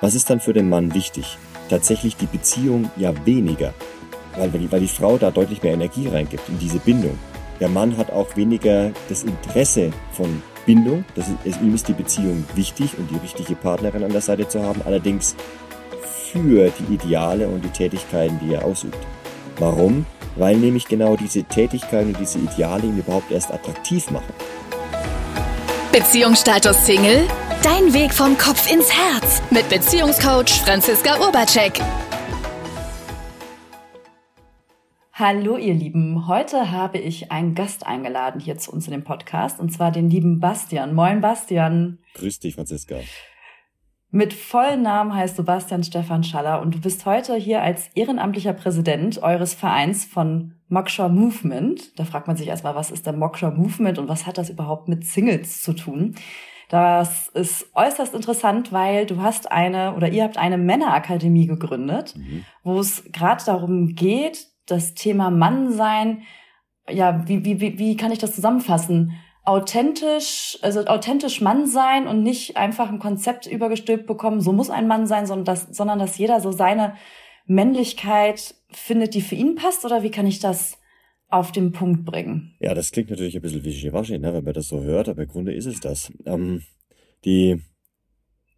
Was ist dann für den Mann wichtig? Tatsächlich die Beziehung ja weniger, weil, die, weil die Frau da deutlich mehr Energie reingibt in diese Bindung. Der Mann hat auch weniger das Interesse von Bindung. Das ist, ihm ist die Beziehung wichtig und die richtige Partnerin an der Seite zu haben. Allerdings für die Ideale und die Tätigkeiten, die er ausübt. Warum? Weil nämlich genau diese Tätigkeiten und diese Ideale ihn überhaupt erst attraktiv machen. Beziehungsstatus Single? Dein Weg vom Kopf ins Herz mit Beziehungscoach Franziska Urbacek. Hallo ihr Lieben, heute habe ich einen Gast eingeladen hier zu uns in dem Podcast und zwar den lieben Bastian. Moin Bastian. Grüß dich Franziska. Mit vollen Namen heißt du Bastian Stefan Schaller und du bist heute hier als ehrenamtlicher Präsident eures Vereins von Moksha Movement. Da fragt man sich erstmal, was ist der Moksha Movement und was hat das überhaupt mit Singles zu tun? Das ist äußerst interessant, weil du hast eine oder ihr habt eine Männerakademie gegründet, mhm. wo es gerade darum geht, das Thema Mannsein, ja, wie, wie, wie, wie kann ich das zusammenfassen? Authentisch, also authentisch Mann sein und nicht einfach ein Konzept übergestülpt bekommen, so muss ein Mann sein, sondern dass, sondern dass jeder so seine Männlichkeit findet, die für ihn passt, oder wie kann ich das auf den Punkt bringen? Ja, das klingt natürlich ein bisschen wischiwaschi, ne, wenn man das so hört, aber im Grunde ist es das. Ähm, die,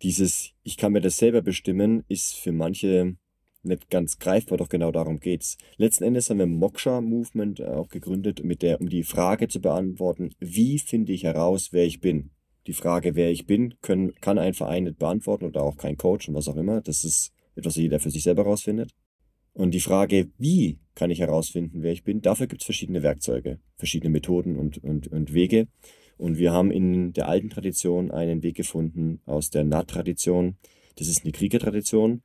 dieses, ich kann mir das selber bestimmen, ist für manche nicht ganz greifbar, doch genau darum geht's. Letzten Endes haben wir Moksha Movement äh, auch gegründet, mit der, um die Frage zu beantworten, wie finde ich heraus, wer ich bin? Die Frage, wer ich bin, können, kann ein Verein nicht beantworten oder auch kein Coach und was auch immer. Das ist etwas, was jeder für sich selber herausfindet. Und die Frage, wie kann ich herausfinden, wer ich bin, dafür gibt es verschiedene Werkzeuge, verschiedene Methoden und, und, und Wege. Und wir haben in der alten Tradition einen Weg gefunden aus der Naht-Tradition. Das ist eine Kriegertradition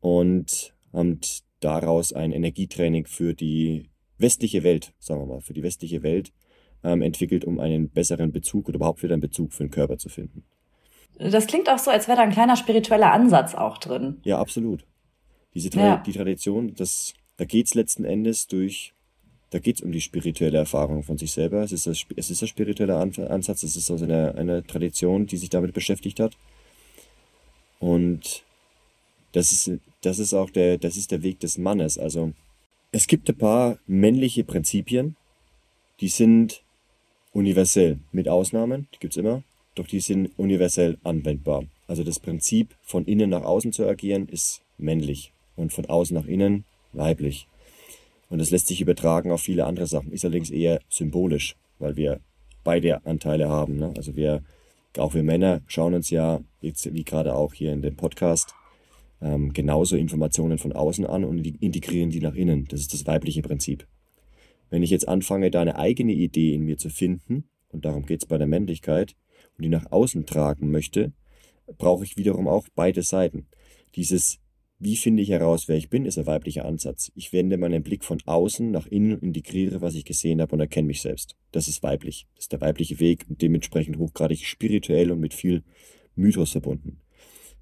und haben daraus ein Energietraining für die westliche Welt, sagen wir mal, für die westliche Welt ähm, entwickelt, um einen besseren Bezug oder überhaupt wieder einen Bezug für den Körper zu finden. Das klingt auch so, als wäre da ein kleiner spiritueller Ansatz auch drin. Ja, absolut. Diese Tra ja. die Tradition, das, da geht's letzten Endes durch, da geht's um die spirituelle Erfahrung von sich selber. Es ist, das, es ist ein spiritueller Ansatz, es ist also eine, eine Tradition, die sich damit beschäftigt hat. Und das ist, das ist auch der, das ist der Weg des Mannes. Also es gibt ein paar männliche Prinzipien, die sind universell, mit Ausnahmen, die gibt's immer, doch die sind universell anwendbar. Also das Prinzip von innen nach außen zu agieren ist männlich und von außen nach innen weiblich. Und das lässt sich übertragen auf viele andere Sachen, ist allerdings eher symbolisch, weil wir beide Anteile haben. Ne? Also wir, auch wir Männer, schauen uns ja, jetzt wie gerade auch hier in dem Podcast, ähm, genauso Informationen von außen an und integrieren die nach innen. Das ist das weibliche Prinzip. Wenn ich jetzt anfange, da eine eigene Idee in mir zu finden, und darum geht es bei der Männlichkeit, und die nach außen tragen möchte, brauche ich wiederum auch beide Seiten. Dieses, wie finde ich heraus, wer ich bin, ist ein weiblicher Ansatz. Ich wende meinen Blick von außen nach innen und integriere, was ich gesehen habe und erkenne mich selbst. Das ist weiblich. Das ist der weibliche Weg und dementsprechend hochgradig spirituell und mit viel Mythos verbunden.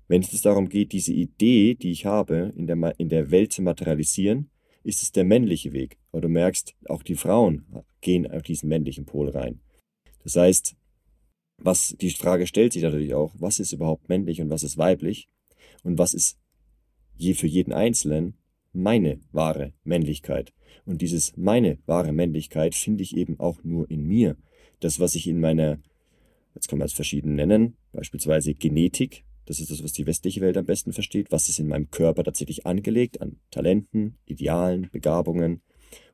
Wenn es darum geht, diese Idee, die ich habe, in der, in der Welt zu materialisieren, ist es der männliche Weg. Aber du merkst, auch die Frauen gehen auf diesen männlichen Pol rein. Das heißt, was die Frage stellt sich natürlich auch, was ist überhaupt männlich und was ist weiblich? Und was ist je für jeden Einzelnen meine wahre Männlichkeit? Und dieses meine wahre Männlichkeit finde ich eben auch nur in mir. Das, was ich in meiner, jetzt kann man es verschieden nennen, beispielsweise Genetik, das ist das, was die westliche Welt am besten versteht. Was ist in meinem Körper tatsächlich angelegt an Talenten, Idealen, Begabungen?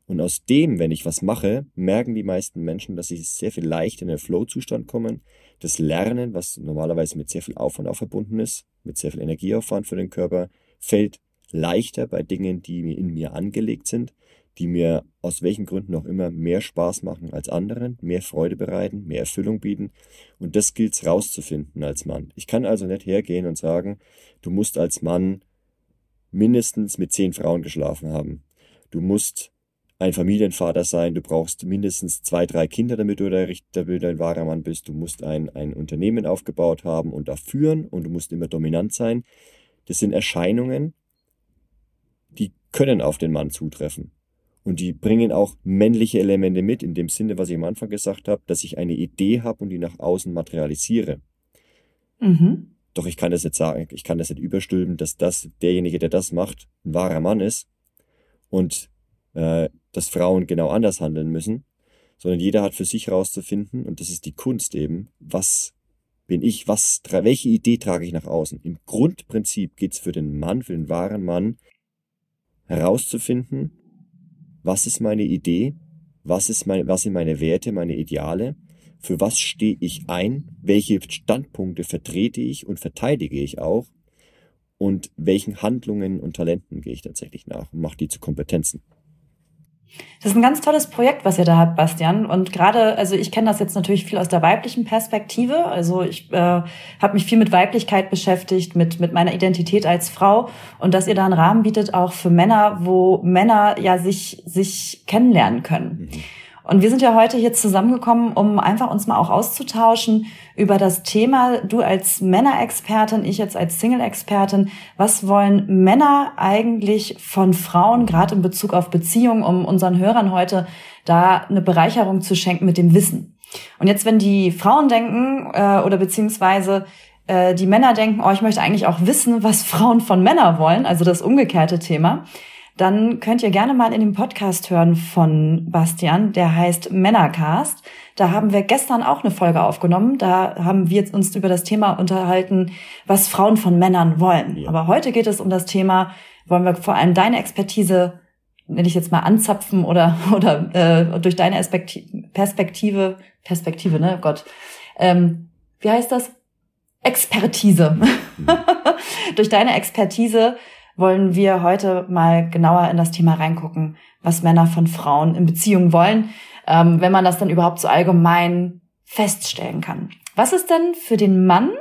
Und aus dem, wenn ich was mache, merken die meisten Menschen, dass sie sehr viel leichter in den Flow-Zustand kommen. Das Lernen, was normalerweise mit sehr viel Aufwand auch verbunden ist, mit sehr viel Energieaufwand für den Körper, fällt leichter bei Dingen, die in mir angelegt sind die mir aus welchen Gründen auch immer mehr Spaß machen als anderen, mehr Freude bereiten, mehr Erfüllung bieten. Und das gilt es rauszufinden als Mann. Ich kann also nicht hergehen und sagen, du musst als Mann mindestens mit zehn Frauen geschlafen haben. Du musst ein Familienvater sein, du brauchst mindestens zwei, drei Kinder, damit du, der, damit du ein wahrer Mann bist. Du musst ein, ein Unternehmen aufgebaut haben und da führen und du musst immer dominant sein. Das sind Erscheinungen, die können auf den Mann zutreffen. Und die bringen auch männliche Elemente mit, in dem Sinne, was ich am Anfang gesagt habe, dass ich eine Idee habe und die nach außen materialisiere. Mhm. Doch ich kann das nicht sagen, ich kann das nicht überstülpen, dass das derjenige, der das macht, ein wahrer Mann ist und äh, dass Frauen genau anders handeln müssen, sondern jeder hat für sich herauszufinden und das ist die Kunst eben, was bin ich, was, welche Idee trage ich nach außen. Im Grundprinzip geht es für den Mann, für den wahren Mann, herauszufinden, was ist meine Idee, was, ist mein, was sind meine Werte, meine Ideale, für was stehe ich ein, welche Standpunkte vertrete ich und verteidige ich auch und welchen Handlungen und Talenten gehe ich tatsächlich nach und mache die zu Kompetenzen. Das ist ein ganz tolles Projekt, was ihr da habt, Bastian. Und gerade, also ich kenne das jetzt natürlich viel aus der weiblichen Perspektive. Also ich äh, habe mich viel mit Weiblichkeit beschäftigt, mit, mit meiner Identität als Frau. Und dass ihr da einen Rahmen bietet, auch für Männer, wo Männer ja sich, sich kennenlernen können. Mhm. Und wir sind ja heute hier zusammengekommen, um einfach uns mal auch auszutauschen über das Thema, du als Männerexpertin, ich jetzt als Single-Expertin, was wollen Männer eigentlich von Frauen, gerade in Bezug auf Beziehungen, um unseren Hörern heute da eine Bereicherung zu schenken mit dem Wissen. Und jetzt, wenn die Frauen denken äh, oder beziehungsweise äh, die Männer denken, oh, ich möchte eigentlich auch wissen, was Frauen von Männern wollen, also das umgekehrte Thema, dann könnt ihr gerne mal in den Podcast hören von Bastian, der heißt Männercast. Da haben wir gestern auch eine Folge aufgenommen. Da haben wir uns über das Thema unterhalten, was Frauen von Männern wollen. Ja. Aber heute geht es um das Thema, wollen wir vor allem deine Expertise, nenne ich jetzt mal anzapfen oder, oder äh, durch deine Perspektive, Perspektive, ne, Gott, ähm, wie heißt das? Expertise. Mhm. durch deine Expertise wollen wir heute mal genauer in das Thema reingucken, was Männer von Frauen in Beziehungen wollen, ähm, wenn man das dann überhaupt so allgemein feststellen kann. Was ist denn für den Mann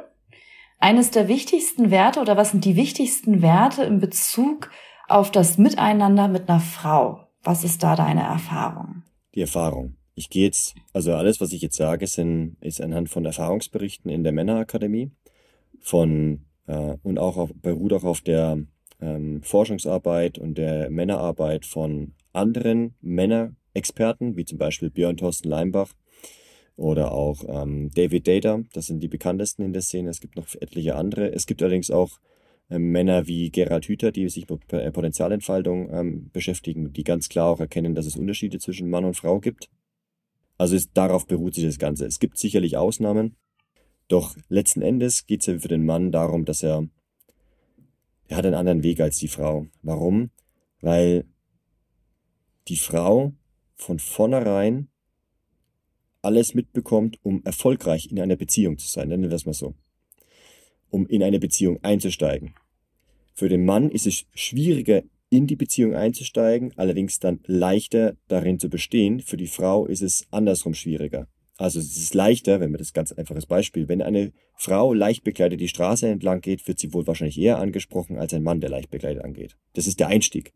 eines der wichtigsten Werte oder was sind die wichtigsten Werte in Bezug auf das Miteinander mit einer Frau? Was ist da deine Erfahrung? Die Erfahrung. Ich gehe jetzt, also alles, was ich jetzt sage, sind, ist anhand von Erfahrungsberichten in der Männerakademie von äh, und auch auf, beruht auch auf der ähm, Forschungsarbeit und der Männerarbeit von anderen Männerexperten, wie zum Beispiel Björn Thorsten Leimbach oder auch ähm, David Data. Das sind die bekanntesten in der Szene. Es gibt noch etliche andere. Es gibt allerdings auch ähm, Männer wie Gerhard Hüther, die sich mit Potenzialentfaltung ähm, beschäftigen, die ganz klar auch erkennen, dass es Unterschiede zwischen Mann und Frau gibt. Also ist, darauf beruht sich das Ganze. Es gibt sicherlich Ausnahmen, doch letzten Endes geht es ja für den Mann darum, dass er er hat einen anderen Weg als die Frau. Warum? Weil die Frau von vornherein alles mitbekommt, um erfolgreich in einer Beziehung zu sein, nennen wir es mal so. Um in eine Beziehung einzusteigen. Für den Mann ist es schwieriger, in die Beziehung einzusteigen, allerdings dann leichter darin zu bestehen. Für die Frau ist es andersrum schwieriger. Also es ist leichter, wenn man das ganz einfaches Beispiel, wenn eine Frau leicht bekleidet die Straße entlang geht, wird sie wohl wahrscheinlich eher angesprochen als ein Mann, der leicht bekleidet angeht. Das ist der Einstieg.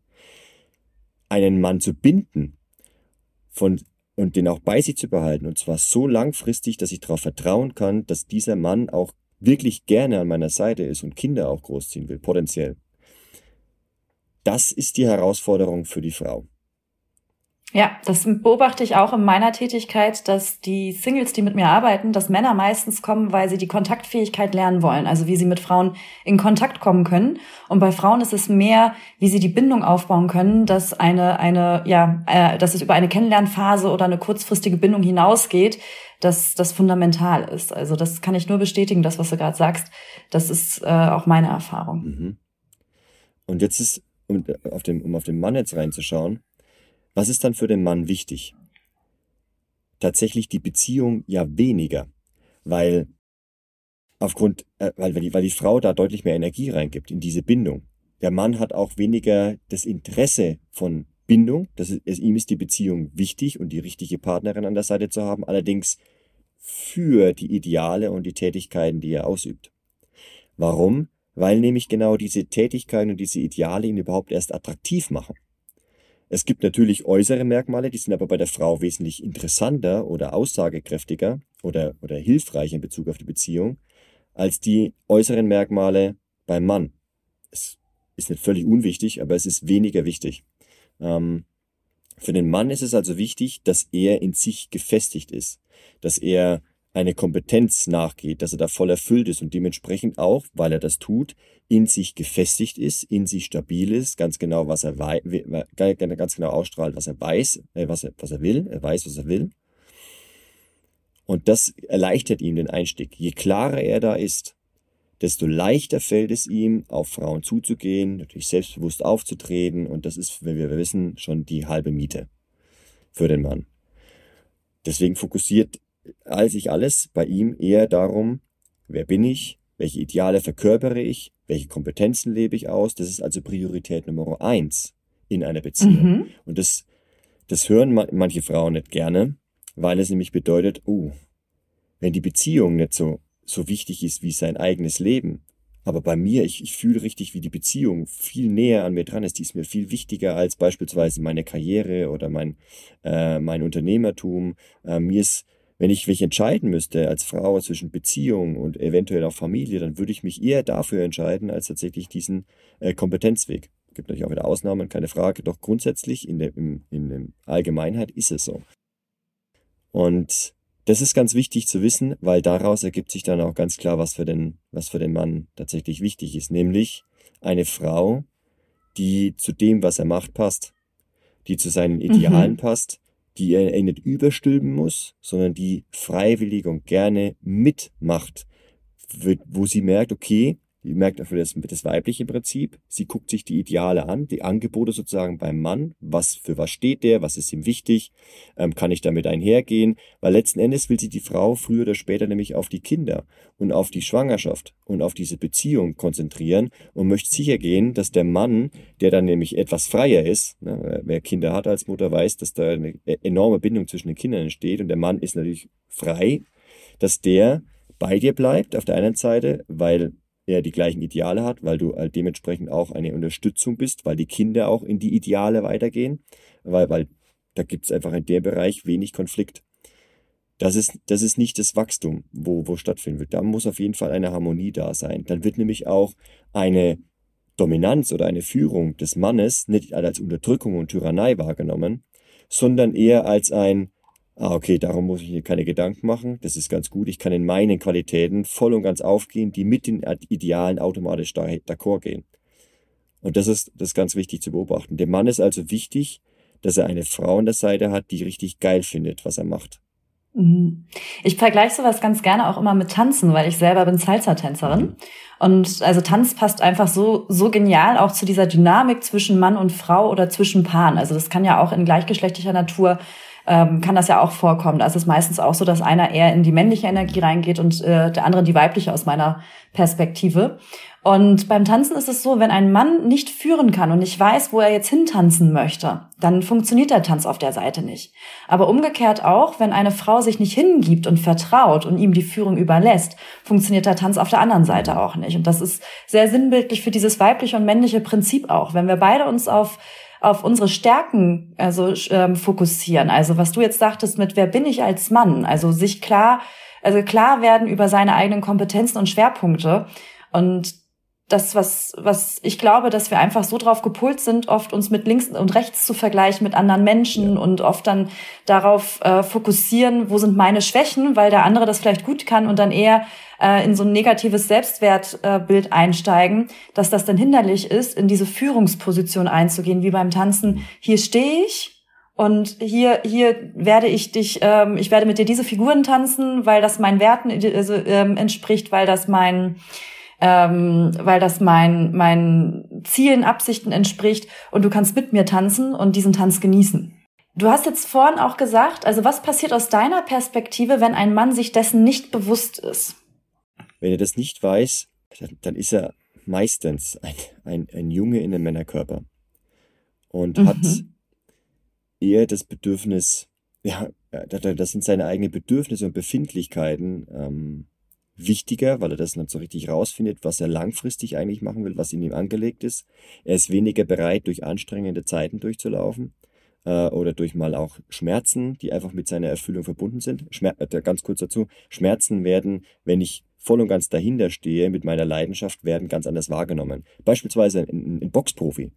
Einen Mann zu binden von, und den auch bei sich zu behalten, und zwar so langfristig, dass ich darauf vertrauen kann, dass dieser Mann auch wirklich gerne an meiner Seite ist und Kinder auch großziehen will, potenziell. Das ist die Herausforderung für die Frau. Ja, das beobachte ich auch in meiner Tätigkeit, dass die Singles, die mit mir arbeiten, dass Männer meistens kommen, weil sie die Kontaktfähigkeit lernen wollen, also wie sie mit Frauen in Kontakt kommen können. Und bei Frauen ist es mehr, wie sie die Bindung aufbauen können, dass eine eine ja, äh, dass es über eine Kennenlernphase oder eine kurzfristige Bindung hinausgeht, dass das fundamental ist. Also das kann ich nur bestätigen, das was du gerade sagst. Das ist äh, auch meine Erfahrung. Mhm. Und jetzt ist um auf dem um auf den Mann jetzt reinzuschauen was ist dann für den Mann wichtig? Tatsächlich die Beziehung ja weniger, weil aufgrund, äh, weil, die, weil die Frau da deutlich mehr Energie reingibt in diese Bindung. Der Mann hat auch weniger das Interesse von Bindung. Das ist, ihm ist die Beziehung wichtig und die richtige Partnerin an der Seite zu haben, allerdings für die Ideale und die Tätigkeiten, die er ausübt. Warum? Weil nämlich genau diese Tätigkeiten und diese Ideale ihn überhaupt erst attraktiv machen. Es gibt natürlich äußere Merkmale, die sind aber bei der Frau wesentlich interessanter oder aussagekräftiger oder, oder hilfreich in Bezug auf die Beziehung als die äußeren Merkmale beim Mann. Es ist nicht völlig unwichtig, aber es ist weniger wichtig. Ähm, für den Mann ist es also wichtig, dass er in sich gefestigt ist, dass er eine Kompetenz nachgeht, dass er da voll erfüllt ist und dementsprechend auch, weil er das tut, in sich gefestigt ist, in sich stabil ist, ganz genau, was er ganz genau ausstrahlt, was er weiß, äh, was er, was er will, er weiß, was er will. Und das erleichtert ihm den Einstieg. Je klarer er da ist, desto leichter fällt es ihm, auf Frauen zuzugehen, natürlich selbstbewusst aufzutreten. Und das ist, wenn wir wissen, schon die halbe Miete für den Mann. Deswegen fokussiert sich alles bei ihm eher darum, wer bin ich, welche Ideale verkörpere ich, welche Kompetenzen lebe ich aus. Das ist also Priorität Nummer eins in einer Beziehung. Mhm. Und das, das hören manche Frauen nicht gerne, weil es nämlich bedeutet, oh, wenn die Beziehung nicht so, so wichtig ist wie sein eigenes Leben, aber bei mir, ich, ich fühle richtig, wie die Beziehung viel näher an mir dran ist. Die ist mir viel wichtiger als beispielsweise meine Karriere oder mein, äh, mein Unternehmertum. Äh, mir ist wenn ich mich entscheiden müsste als Frau zwischen Beziehung und eventuell auch Familie, dann würde ich mich eher dafür entscheiden, als tatsächlich diesen äh, Kompetenzweg. Gibt natürlich auch wieder Ausnahmen, keine Frage, doch grundsätzlich in der, in, in der Allgemeinheit ist es so. Und das ist ganz wichtig zu wissen, weil daraus ergibt sich dann auch ganz klar, was für den, was für den Mann tatsächlich wichtig ist, nämlich eine Frau, die zu dem, was er macht, passt, die zu seinen Idealen mhm. passt, die er nicht überstülpen muss, sondern die freiwillig und gerne mitmacht, wo sie merkt, okay, die merkt dafür das, das weibliche Prinzip. Sie guckt sich die Ideale an, die Angebote sozusagen beim Mann. Was, für was steht der? Was ist ihm wichtig? Ähm, kann ich damit einhergehen? Weil letzten Endes will sich die Frau früher oder später nämlich auf die Kinder und auf die Schwangerschaft und auf diese Beziehung konzentrieren und möchte sicher gehen, dass der Mann, der dann nämlich etwas freier ist, ne, wer Kinder hat als Mutter weiß, dass da eine enorme Bindung zwischen den Kindern entsteht und der Mann ist natürlich frei, dass der bei dir bleibt auf der einen Seite, weil er die gleichen Ideale hat, weil du halt dementsprechend auch eine Unterstützung bist, weil die Kinder auch in die Ideale weitergehen, weil, weil da gibt es einfach in dem Bereich wenig Konflikt. Das ist, das ist nicht das Wachstum, wo, wo stattfinden wird. Da muss auf jeden Fall eine Harmonie da sein. Dann wird nämlich auch eine Dominanz oder eine Führung des Mannes nicht als Unterdrückung und Tyrannei wahrgenommen, sondern eher als ein, ah, okay, darum muss ich mir keine Gedanken machen, das ist ganz gut, ich kann in meinen Qualitäten voll und ganz aufgehen, die mit den Idealen automatisch d'accord gehen. Und das ist, das ist ganz wichtig zu beobachten. Dem Mann ist also wichtig, dass er eine Frau an der Seite hat, die richtig geil findet, was er macht. Mhm. Ich vergleiche sowas ganz gerne auch immer mit Tanzen, weil ich selber bin Salsa-Tänzerin. Mhm. Und also Tanz passt einfach so, so genial auch zu dieser Dynamik zwischen Mann und Frau oder zwischen Paaren. Also das kann ja auch in gleichgeschlechtlicher Natur ähm, kann das ja auch vorkommen. Es ist meistens auch so, dass einer eher in die männliche Energie reingeht und äh, der andere die weibliche aus meiner Perspektive. Und beim Tanzen ist es so, wenn ein Mann nicht führen kann und nicht weiß, wo er jetzt hintanzen möchte, dann funktioniert der Tanz auf der Seite nicht. Aber umgekehrt auch, wenn eine Frau sich nicht hingibt und vertraut und ihm die Führung überlässt, funktioniert der Tanz auf der anderen Seite auch nicht. Und das ist sehr sinnbildlich für dieses weibliche und männliche Prinzip auch. Wenn wir beide uns auf auf unsere Stärken also ähm, fokussieren. Also was du jetzt sagtest mit wer bin ich als Mann? Also sich klar, also klar werden über seine eigenen Kompetenzen und Schwerpunkte und das, was, was ich glaube, dass wir einfach so drauf gepolt sind, oft uns mit links und rechts zu vergleichen mit anderen Menschen ja. und oft dann darauf äh, fokussieren, wo sind meine Schwächen, weil der andere das vielleicht gut kann und dann eher äh, in so ein negatives Selbstwertbild äh, einsteigen, dass das dann hinderlich ist, in diese Führungsposition einzugehen, wie beim Tanzen. Hier stehe ich und hier hier werde ich dich, ähm, ich werde mit dir diese Figuren tanzen, weil das meinen Werten also, ähm, entspricht, weil das mein ähm, weil das mein, meinen Zielen, Absichten entspricht und du kannst mit mir tanzen und diesen Tanz genießen. Du hast jetzt vorhin auch gesagt, also was passiert aus deiner Perspektive, wenn ein Mann sich dessen nicht bewusst ist? Wenn er das nicht weiß, dann ist er meistens ein, ein, ein Junge in einem Männerkörper und mhm. hat eher das Bedürfnis, ja, das sind seine eigenen Bedürfnisse und Befindlichkeiten ähm, wichtiger, weil er das nicht so richtig rausfindet, was er langfristig eigentlich machen will, was in ihm angelegt ist. Er ist weniger bereit, durch anstrengende Zeiten durchzulaufen äh, oder durch mal auch Schmerzen, die einfach mit seiner Erfüllung verbunden sind. Schmer äh, ganz kurz dazu, Schmerzen werden, wenn ich voll und ganz dahinter stehe mit meiner Leidenschaft, werden ganz anders wahrgenommen. Beispielsweise ein, ein Boxprofi.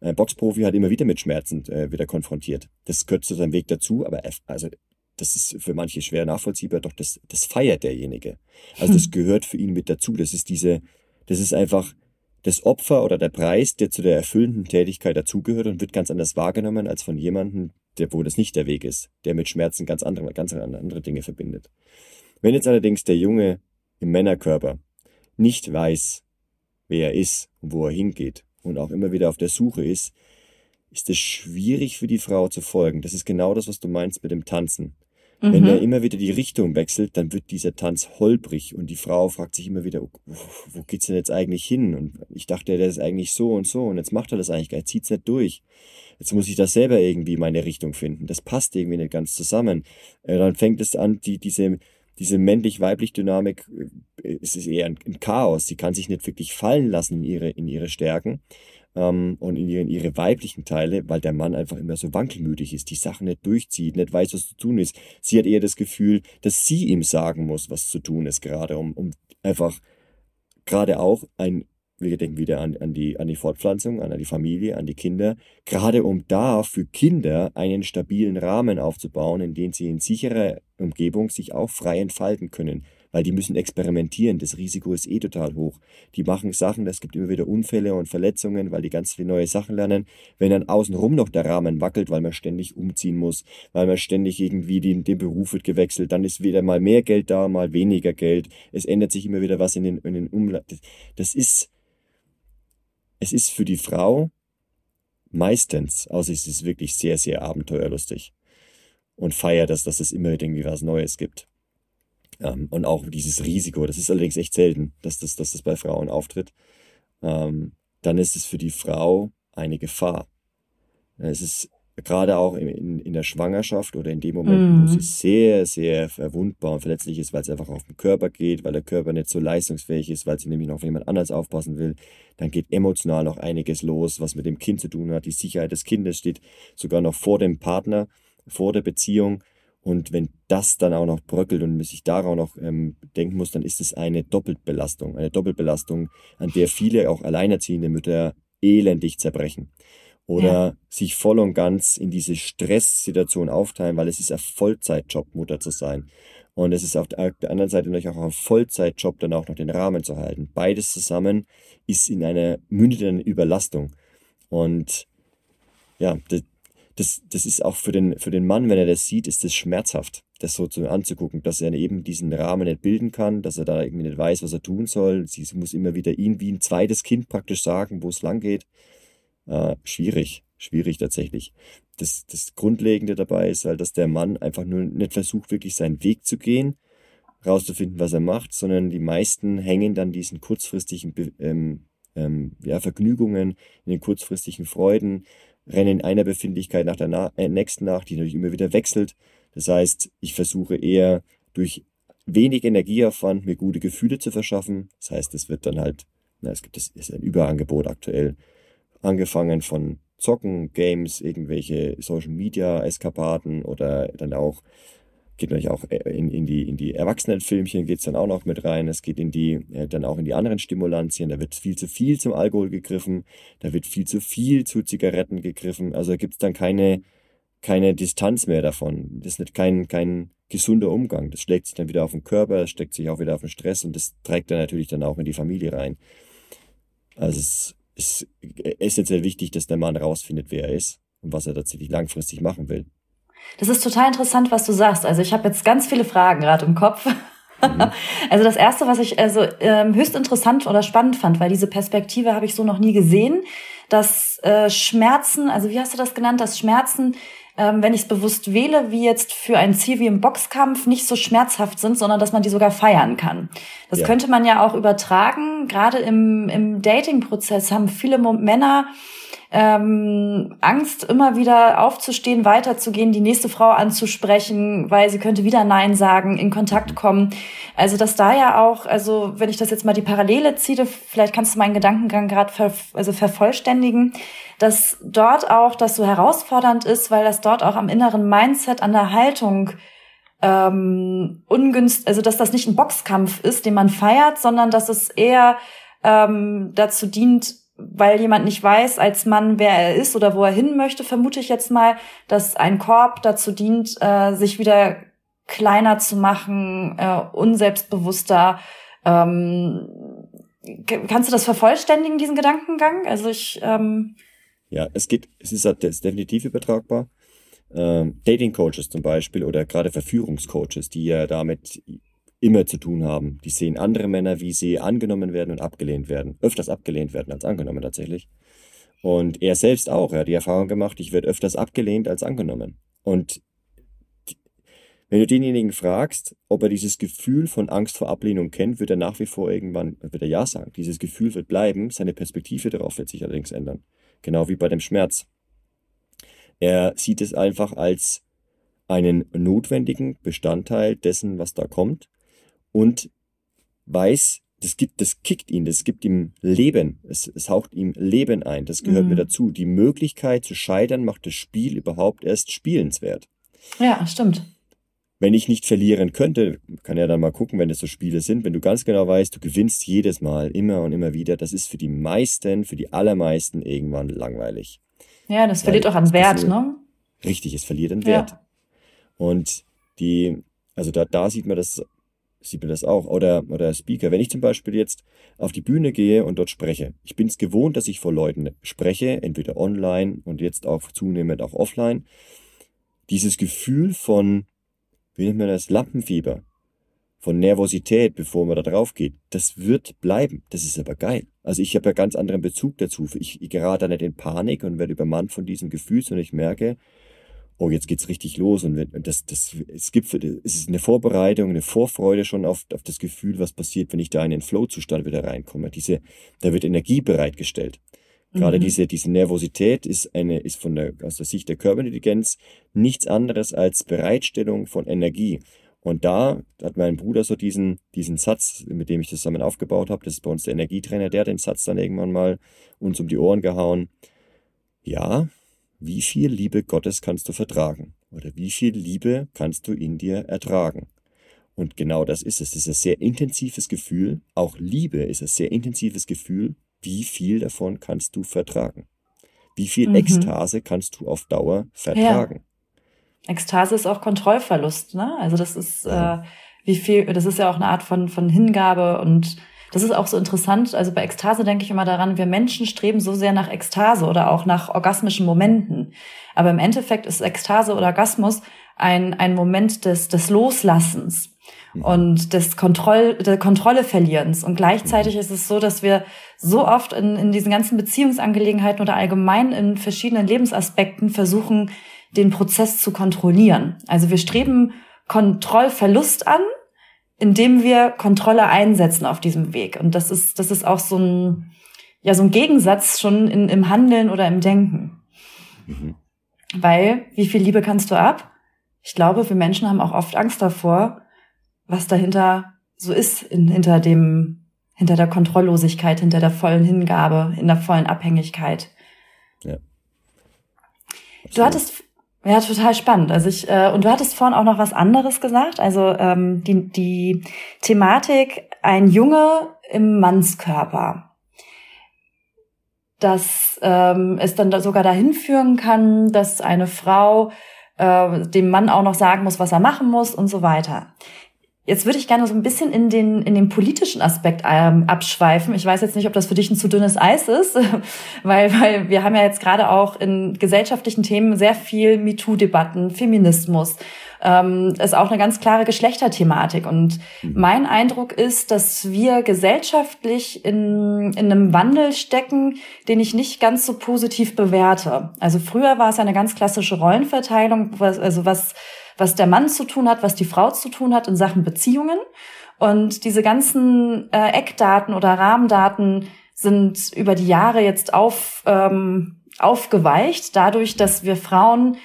Ein Boxprofi hat immer wieder mit Schmerzen äh, wieder konfrontiert. Das gehört zu seinem Weg dazu, aber er, also das ist für manche schwer nachvollziehbar, doch das, das feiert derjenige. Also das gehört für ihn mit dazu. Das ist diese, das ist einfach das Opfer oder der Preis, der zu der erfüllenden Tätigkeit dazugehört und wird ganz anders wahrgenommen als von jemandem, der, wo das nicht der Weg ist, der mit Schmerzen ganz andere, ganz andere Dinge verbindet. Wenn jetzt allerdings der Junge im Männerkörper nicht weiß, wer er ist und wo er hingeht und auch immer wieder auf der Suche ist, ist es schwierig für die Frau zu folgen. Das ist genau das, was du meinst mit dem Tanzen. Mhm. Wenn er immer wieder die Richtung wechselt, dann wird dieser Tanz holprig und die Frau fragt sich immer wieder, wo geht's denn jetzt eigentlich hin? Und ich dachte, der ist eigentlich so und so und jetzt macht er das eigentlich, er zieht's nicht durch. Jetzt muss ich das selber irgendwie meine Richtung finden. Das passt irgendwie nicht ganz zusammen. Äh, dann fängt es an, die, diese, diese männlich-weiblich Dynamik, äh, es ist eher ein, Chaos. Sie kann sich nicht wirklich fallen lassen in ihre, in ihre Stärken ähm, und in ihre, in ihre weiblichen Teile, weil der Mann einfach immer so wankelmütig ist, die Sachen nicht durchzieht, nicht weiß, was zu tun ist. Sie hat eher das Gefühl, dass sie ihm sagen muss, was zu tun ist, gerade um, um einfach gerade auch ein wir denken wieder an, an, die, an die Fortpflanzung, an die Familie, an die Kinder, gerade um da für Kinder einen stabilen Rahmen aufzubauen, in dem sie in sicherer Umgebung sich auch frei entfalten können weil die müssen experimentieren. Das Risiko ist eh total hoch. Die machen Sachen, es gibt immer wieder Unfälle und Verletzungen, weil die ganz viele neue Sachen lernen. Wenn dann außenrum noch der Rahmen wackelt, weil man ständig umziehen muss, weil man ständig irgendwie den, den Beruf wird gewechselt, dann ist wieder mal mehr Geld da, mal weniger Geld. Es ändert sich immer wieder was in den, in den Umland. Das ist, es ist für die Frau meistens, außer es ist wirklich sehr, sehr abenteuerlustig und feiert das, dass es immer irgendwie was Neues gibt. Ähm, und auch dieses Risiko, das ist allerdings echt selten, dass das, dass das bei Frauen auftritt. Ähm, dann ist es für die Frau eine Gefahr. Es ist gerade auch in, in, in der Schwangerschaft oder in dem Moment, mm. wo sie mhm. sehr, sehr verwundbar und verletzlich ist, weil es einfach auf den Körper geht, weil der Körper nicht so leistungsfähig ist, weil sie nämlich noch auf jemand anders aufpassen will, dann geht emotional noch einiges los, was mit dem Kind zu tun hat. Die Sicherheit des Kindes steht sogar noch vor dem Partner, vor der Beziehung. Und wenn das dann auch noch bröckelt und man sich darauf noch ähm, denken muss, dann ist es eine Doppelbelastung. Eine Doppelbelastung, an der viele auch alleinerziehende Mütter elendig zerbrechen. Oder ja. sich voll und ganz in diese Stresssituation aufteilen, weil es ist ein Vollzeitjob, Mutter zu sein. Und es ist auf der anderen Seite natürlich auch ein Vollzeitjob, dann auch noch den Rahmen zu halten. Beides zusammen ist in einer mündenden Überlastung. Und ja, das, das, das ist auch für den, für den Mann, wenn er das sieht, ist das schmerzhaft, das so zu, anzugucken, dass er eben diesen Rahmen nicht bilden kann, dass er da irgendwie nicht weiß, was er tun soll. Sie muss immer wieder ihn wie ein zweites Kind praktisch sagen, wo es lang geht. Äh, schwierig, schwierig tatsächlich. Das, das Grundlegende dabei ist halt, dass der Mann einfach nur nicht versucht, wirklich seinen Weg zu gehen, rauszufinden, was er macht, sondern die meisten hängen dann diesen kurzfristigen ähm, ähm, ja, Vergnügungen, in den kurzfristigen Freuden, rennen in einer Befindlichkeit nach der na äh, nächsten nach, die natürlich immer wieder wechselt. Das heißt, ich versuche eher durch wenig Energieaufwand mir gute Gefühle zu verschaffen. Das heißt, es wird dann halt, na, es gibt es ist ein Überangebot aktuell, angefangen von Zocken, Games, irgendwelche Social Media Eskapaden oder dann auch geht natürlich auch äh, in, in die, in die Erwachsenenfilmchen geht es dann auch noch mit rein. Es geht in die, äh, dann auch in die anderen Stimulantien. Da wird viel zu viel zum Alkohol gegriffen. Da wird viel zu viel zu Zigaretten gegriffen. Also gibt es dann keine, keine Distanz mehr davon. Das ist nicht kein, kein gesunder Umgang. Das schlägt sich dann wieder auf den Körper, das steckt sich auch wieder auf den Stress und das trägt dann natürlich dann auch in die Familie rein. Also es ist essentiell wichtig, dass der Mann rausfindet, wer er ist und was er tatsächlich langfristig machen will. Das ist total interessant, was du sagst. Also ich habe jetzt ganz viele Fragen gerade im Kopf. Mhm. Also das erste, was ich also ähm, höchst interessant oder spannend fand, weil diese Perspektive habe ich so noch nie gesehen, dass äh, Schmerzen, also wie hast du das genannt, dass Schmerzen, ähm, wenn ich es bewusst wähle, wie jetzt für ein Ziel wie im Boxkampf, nicht so schmerzhaft sind, sondern dass man die sogar feiern kann. Das ja. könnte man ja auch übertragen. Gerade im, im Dating-Prozess haben viele Männer ähm, Angst, immer wieder aufzustehen, weiterzugehen, die nächste Frau anzusprechen, weil sie könnte wieder Nein sagen, in Kontakt kommen. Also dass da ja auch, also wenn ich das jetzt mal die Parallele ziehe, vielleicht kannst du meinen Gedankengang gerade ver, also vervollständigen, dass dort auch das so herausfordernd ist, weil das dort auch am inneren Mindset, an der Haltung ähm, ungünstig, also dass das nicht ein Boxkampf ist, den man feiert, sondern dass es eher ähm, dazu dient, weil jemand nicht weiß als Mann, wer er ist oder wo er hin möchte, vermute ich jetzt mal, dass ein Korb dazu dient, äh, sich wieder kleiner zu machen, äh, unselbstbewusster. Ähm, kannst du das vervollständigen, diesen Gedankengang? Also ich ähm ja, es geht, es ist, halt, es ist definitiv übertragbar. Ähm, Dating Coaches zum Beispiel oder gerade Verführungscoaches, die ja damit immer zu tun haben. Die sehen andere Männer, wie sie angenommen werden und abgelehnt werden. Öfters abgelehnt werden als angenommen tatsächlich. Und er selbst auch. Er hat die Erfahrung gemacht, ich werde öfters abgelehnt als angenommen. Und wenn du denjenigen fragst, ob er dieses Gefühl von Angst vor Ablehnung kennt, wird er nach wie vor irgendwann, wird er Ja sagen. Dieses Gefühl wird bleiben, seine Perspektive darauf wird sich allerdings ändern. Genau wie bei dem Schmerz. Er sieht es einfach als einen notwendigen Bestandteil dessen, was da kommt und weiß, das gibt, das kickt ihn, das gibt ihm Leben, es, es haucht ihm Leben ein, das gehört mhm. mir dazu. Die Möglichkeit zu scheitern macht das Spiel überhaupt erst spielenswert. Ja, stimmt. Wenn ich nicht verlieren könnte, kann ja dann mal gucken, wenn das so Spiele sind, wenn du ganz genau weißt, du gewinnst jedes Mal, immer und immer wieder, das ist für die meisten, für die allermeisten irgendwann langweilig. Ja, das verliert auch an Wert, ne? Richtig, es verliert an Wert. Ja. Und die, also da, da sieht man das sieht man das auch. Oder, oder Speaker. Wenn ich zum Beispiel jetzt auf die Bühne gehe und dort spreche, ich bin es gewohnt, dass ich vor Leuten spreche, entweder online und jetzt auch zunehmend auch offline. Dieses Gefühl von, wie nennt man das, Lampenfieber, von Nervosität, bevor man da drauf geht, das wird bleiben. Das ist aber geil. Also ich habe ja ganz anderen Bezug dazu. Ich, ich gerate da nicht in Panik und werde übermannt von diesem Gefühl, sondern ich merke, oh, jetzt geht's richtig los und das, das, es gibt, es ist eine Vorbereitung, eine Vorfreude schon auf, auf das Gefühl, was passiert, wenn ich da in den Flow-Zustand wieder reinkomme. Diese, da wird Energie bereitgestellt. Gerade mhm. diese, diese Nervosität ist eine, ist von der, aus der Sicht der Körperintelligenz nichts anderes als Bereitstellung von Energie. Und da hat mein Bruder so diesen, diesen Satz, mit dem ich das zusammen aufgebaut habe, das ist bei uns der Energietrainer, der hat den Satz dann irgendwann mal uns um die Ohren gehauen. Ja, wie viel Liebe Gottes kannst du vertragen? Oder wie viel Liebe kannst du in dir ertragen? Und genau das ist es. Das ist ein sehr intensives Gefühl. Auch Liebe ist ein sehr intensives Gefühl. Wie viel davon kannst du vertragen? Wie viel mhm. Ekstase kannst du auf Dauer vertragen? Ja. Ekstase ist auch Kontrollverlust, ne? Also das ist, ja. äh, wie viel, das ist ja auch eine Art von, von Hingabe und das ist auch so interessant. Also bei Ekstase denke ich immer daran, wir Menschen streben so sehr nach Ekstase oder auch nach orgasmischen Momenten. Aber im Endeffekt ist Ekstase oder Orgasmus ein, ein Moment des, des Loslassens mhm. und des Kontroll, der Kontrolle verlierens. Und gleichzeitig mhm. ist es so, dass wir so oft in, in diesen ganzen Beziehungsangelegenheiten oder allgemein in verschiedenen Lebensaspekten versuchen, den Prozess zu kontrollieren. Also wir streben Kontrollverlust an indem wir Kontrolle einsetzen auf diesem Weg. Und das ist, das ist auch so ein, ja, so ein Gegensatz schon in, im Handeln oder im Denken. Mhm. Weil, wie viel Liebe kannst du ab? Ich glaube, wir Menschen haben auch oft Angst davor, was dahinter so ist, in, hinter dem, hinter der Kontrolllosigkeit, hinter der vollen Hingabe, in der vollen Abhängigkeit. Ja. Du hattest ja, total spannend. Also ich äh, und du hattest vorhin auch noch was anderes gesagt. Also ähm, die die Thematik ein Junge im Mannskörper, dass ähm, es dann da sogar dahin führen kann, dass eine Frau äh, dem Mann auch noch sagen muss, was er machen muss und so weiter. Jetzt würde ich gerne so ein bisschen in den, in den politischen Aspekt ähm, abschweifen. Ich weiß jetzt nicht, ob das für dich ein zu dünnes Eis ist, weil, weil wir haben ja jetzt gerade auch in gesellschaftlichen Themen sehr viel MeToo-Debatten, Feminismus, ähm, ist auch eine ganz klare Geschlechterthematik. Und mhm. mein Eindruck ist, dass wir gesellschaftlich in, in einem Wandel stecken, den ich nicht ganz so positiv bewerte. Also früher war es eine ganz klassische Rollenverteilung, was, also was was der Mann zu tun hat, was die Frau zu tun hat in Sachen Beziehungen. Und diese ganzen äh, Eckdaten oder Rahmendaten sind über die Jahre jetzt auf, ähm, aufgeweicht, dadurch, dass wir Frauen,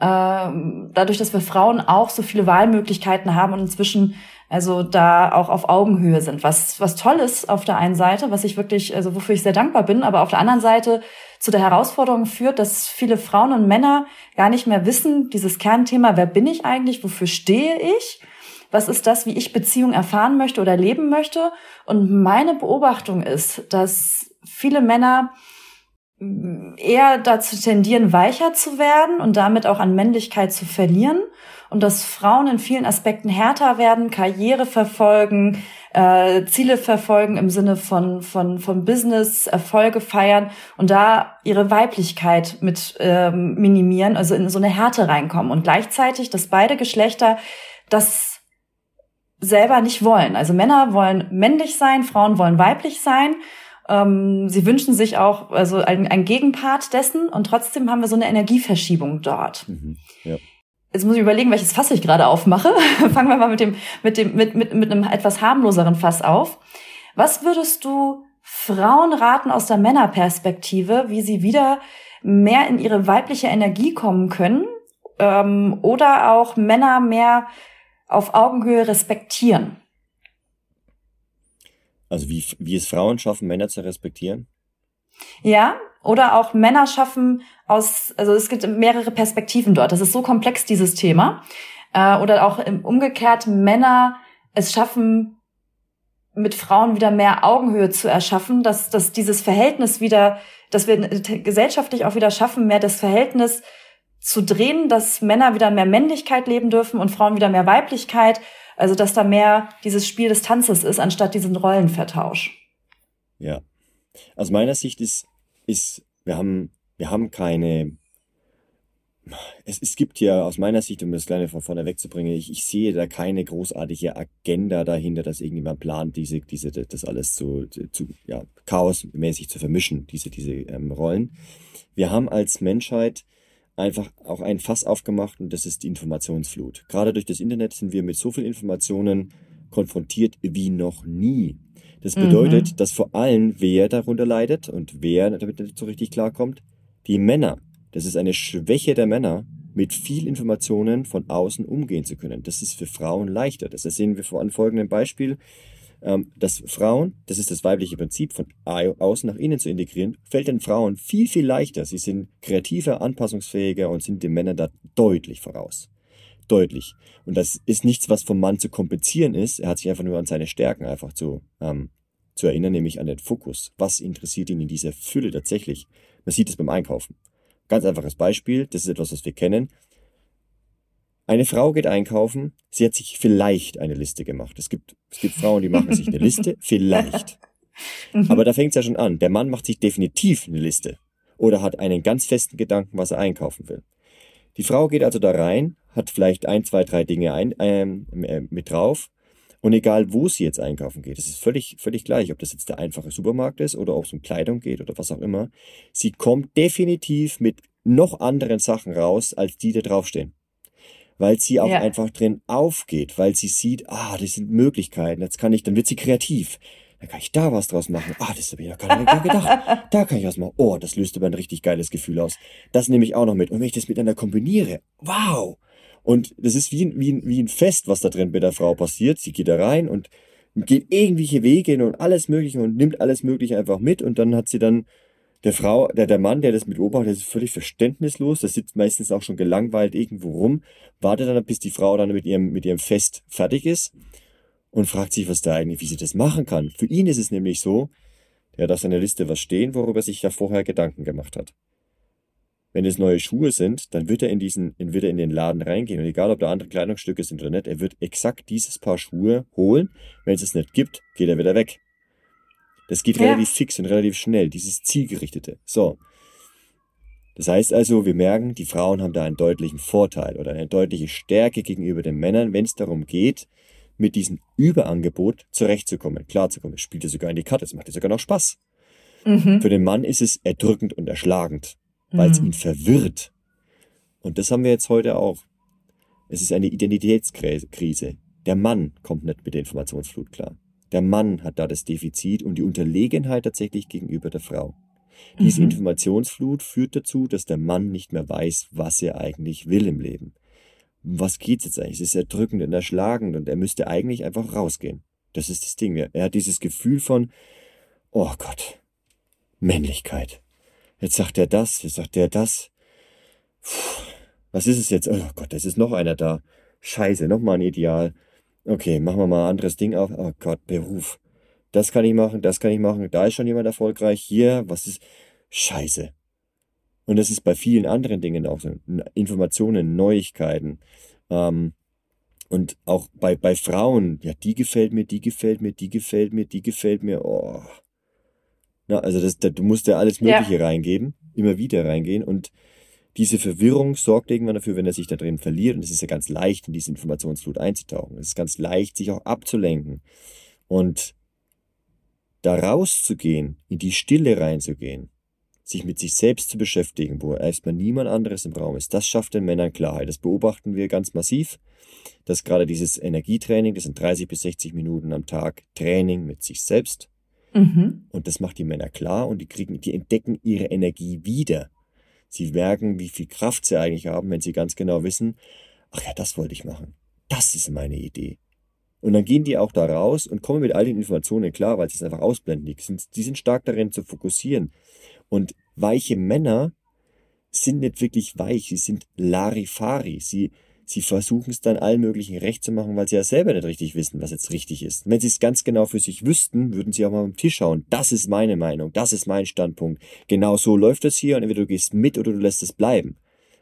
dadurch, dass wir Frauen auch so viele Wahlmöglichkeiten haben und inzwischen also da auch auf Augenhöhe sind, was was toll ist auf der einen Seite, was ich wirklich, also wofür ich sehr dankbar bin, aber auf der anderen Seite zu der Herausforderung führt, dass viele Frauen und Männer gar nicht mehr wissen, dieses Kernthema, wer bin ich eigentlich, wofür stehe ich, was ist das, wie ich Beziehung erfahren möchte oder leben möchte. Und meine Beobachtung ist, dass viele Männer eher dazu tendieren, weicher zu werden und damit auch an Männlichkeit zu verlieren und dass Frauen in vielen Aspekten härter werden, Karriere verfolgen, äh, Ziele verfolgen im Sinne von, von, von Business, Erfolge feiern und da ihre Weiblichkeit mit ähm, minimieren, also in so eine Härte reinkommen und gleichzeitig, dass beide Geschlechter das selber nicht wollen. Also Männer wollen männlich sein, Frauen wollen weiblich sein ähm, sie wünschen sich auch also ein, ein Gegenpart dessen und trotzdem haben wir so eine Energieverschiebung dort. Mhm, ja. Jetzt muss ich überlegen, welches Fass ich gerade aufmache. Fangen wir mal mit dem, mit dem, mit, mit, mit einem etwas harmloseren Fass auf. Was würdest du Frauen raten aus der Männerperspektive, wie sie wieder mehr in ihre weibliche Energie kommen können ähm, oder auch Männer mehr auf Augenhöhe respektieren? Also wie, wie es Frauen schaffen, Männer zu respektieren? Ja, oder auch Männer schaffen aus, also es gibt mehrere Perspektiven dort. Das ist so komplex, dieses Thema. Äh, oder auch umgekehrt Männer es schaffen, mit Frauen wieder mehr Augenhöhe zu erschaffen, dass, dass dieses Verhältnis wieder, dass wir gesellschaftlich auch wieder schaffen, mehr das Verhältnis zu drehen, dass Männer wieder mehr Männlichkeit leben dürfen und Frauen wieder mehr Weiblichkeit also, dass da mehr dieses Spiel des Tanzes ist, anstatt diesen Rollenvertausch. Ja. Aus meiner Sicht ist, ist, wir haben, wir haben keine, es, es gibt ja aus meiner Sicht, um das Kleine von vorne wegzubringen, ich, ich sehe da keine großartige Agenda dahinter, dass irgendjemand plant, diese, diese, das alles zu, zu ja, chaosmäßig zu vermischen, diese, diese ähm, Rollen. Wir haben als Menschheit einfach auch ein Fass aufgemacht und das ist die Informationsflut. Gerade durch das Internet sind wir mit so vielen Informationen konfrontiert wie noch nie. Das bedeutet, mhm. dass vor allem wer darunter leidet und wer damit nicht so richtig klarkommt, die Männer. Das ist eine Schwäche der Männer, mit viel Informationen von außen umgehen zu können. Das ist für Frauen leichter. Das sehen wir vor einem folgenden Beispiel dass Frauen, das ist das weibliche Prinzip, von außen nach innen zu integrieren, fällt den Frauen viel, viel leichter. Sie sind kreativer, anpassungsfähiger und sind den Männern da deutlich voraus. Deutlich. Und das ist nichts, was vom Mann zu kompensieren ist. Er hat sich einfach nur an seine Stärken einfach zu, ähm, zu erinnern, nämlich an den Fokus. Was interessiert ihn in dieser Fülle tatsächlich? Man sieht es beim Einkaufen. Ganz einfaches Beispiel, das ist etwas, was wir kennen. Eine Frau geht einkaufen, sie hat sich vielleicht eine Liste gemacht. Es gibt, es gibt Frauen, die machen sich eine Liste, vielleicht. Mhm. Aber da fängt es ja schon an. Der Mann macht sich definitiv eine Liste oder hat einen ganz festen Gedanken, was er einkaufen will. Die Frau geht also da rein, hat vielleicht ein, zwei, drei Dinge ein, ähm, äh, mit drauf und egal, wo sie jetzt einkaufen geht, es ist völlig, völlig gleich, ob das jetzt der einfache Supermarkt ist oder ob es um Kleidung geht oder was auch immer. Sie kommt definitiv mit noch anderen Sachen raus, als die da draufstehen weil sie auch ja. einfach drin aufgeht, weil sie sieht, ah, das sind Möglichkeiten, jetzt kann ich, dann wird sie kreativ. Dann kann ich da was draus machen. Ah, das habe ich ja gar nicht gedacht. Da kann ich was machen. Oh, das löst aber ein richtig geiles Gefühl aus. Das nehme ich auch noch mit. Und wenn ich das miteinander kombiniere, wow. Und das ist wie ein, wie ein, wie ein Fest, was da drin mit der Frau passiert. Sie geht da rein und geht irgendwelche Wege und alles Mögliche und nimmt alles Mögliche einfach mit. Und dann hat sie dann der Frau, der, der Mann, der das mit beobachtet, ist völlig verständnislos. Der sitzt meistens auch schon gelangweilt irgendwo rum, wartet dann, bis die Frau dann mit ihrem, mit ihrem Fest fertig ist und fragt sich, was da eigentlich, wie sie das machen kann. Für ihn ist es nämlich so, der hat auf seiner Liste was stehen, worüber er sich ja vorher Gedanken gemacht hat. Wenn es neue Schuhe sind, dann wird er in diesen, wird er in den Laden reingehen und egal, ob da andere Kleidungsstücke sind oder nicht, er wird exakt dieses Paar Schuhe holen. Wenn es es nicht gibt, geht er wieder weg. Das geht ja. relativ fix und relativ schnell, dieses Zielgerichtete. So. Das heißt also, wir merken, die Frauen haben da einen deutlichen Vorteil oder eine deutliche Stärke gegenüber den Männern, wenn es darum geht, mit diesem Überangebot zurechtzukommen, klarzukommen. Es spielt ja sogar in die Karte, es macht ja sogar noch Spaß. Mhm. Für den Mann ist es erdrückend und erschlagend, weil es mhm. ihn verwirrt. Und das haben wir jetzt heute auch. Es ist eine Identitätskrise. Der Mann kommt nicht mit der Informationsflut klar. Der Mann hat da das Defizit und die Unterlegenheit tatsächlich gegenüber der Frau. Diese mhm. Informationsflut führt dazu, dass der Mann nicht mehr weiß, was er eigentlich will im Leben. Was geht's jetzt eigentlich? Es ist erdrückend und erschlagend und er müsste eigentlich einfach rausgehen. Das ist das Ding. Er hat dieses Gefühl von, oh Gott, Männlichkeit. Jetzt sagt er das, jetzt sagt er das. Puh, was ist es jetzt? Oh Gott, es ist noch einer da. Scheiße, nochmal ein Ideal. Okay, machen wir mal ein anderes Ding auf. Oh Gott, Beruf. Das kann ich machen, das kann ich machen. Da ist schon jemand erfolgreich. Hier, was ist? Scheiße. Und das ist bei vielen anderen Dingen auch so. Informationen, Neuigkeiten. Ähm, und auch bei, bei Frauen, ja, die gefällt mir, die gefällt mir, die gefällt mir, die gefällt mir. Oh. Na, also das, das, du musst ja alles Mögliche ja. reingeben, immer wieder reingehen. Und diese Verwirrung sorgt irgendwann dafür, wenn er sich da drin verliert. Und es ist ja ganz leicht, in diese Informationsflut einzutauchen. Es ist ganz leicht, sich auch abzulenken. Und da rauszugehen, in die Stille reinzugehen, sich mit sich selbst zu beschäftigen, wo erstmal niemand anderes im Raum ist, das schafft den Männern Klarheit. Das beobachten wir ganz massiv, dass gerade dieses Energietraining, das sind 30 bis 60 Minuten am Tag Training mit sich selbst. Mhm. Und das macht die Männer klar und die kriegen, die entdecken ihre Energie wieder. Sie merken, wie viel Kraft sie eigentlich haben, wenn sie ganz genau wissen, ach ja, das wollte ich machen. Das ist meine Idee. Und dann gehen die auch da raus und kommen mit all den Informationen klar, weil sie es einfach ausblenden. Die sind, die sind stark darin zu fokussieren. Und weiche Männer sind nicht wirklich weich, sie sind Larifari. Sie, sie versuchen es dann allen möglichen recht zu machen, weil sie ja selber nicht richtig wissen, was jetzt richtig ist. wenn sie es ganz genau für sich wüssten, würden sie auch mal am Tisch schauen. Das ist meine Meinung, das ist mein Standpunkt. Genau so läuft es hier und entweder du gehst mit oder du lässt es bleiben.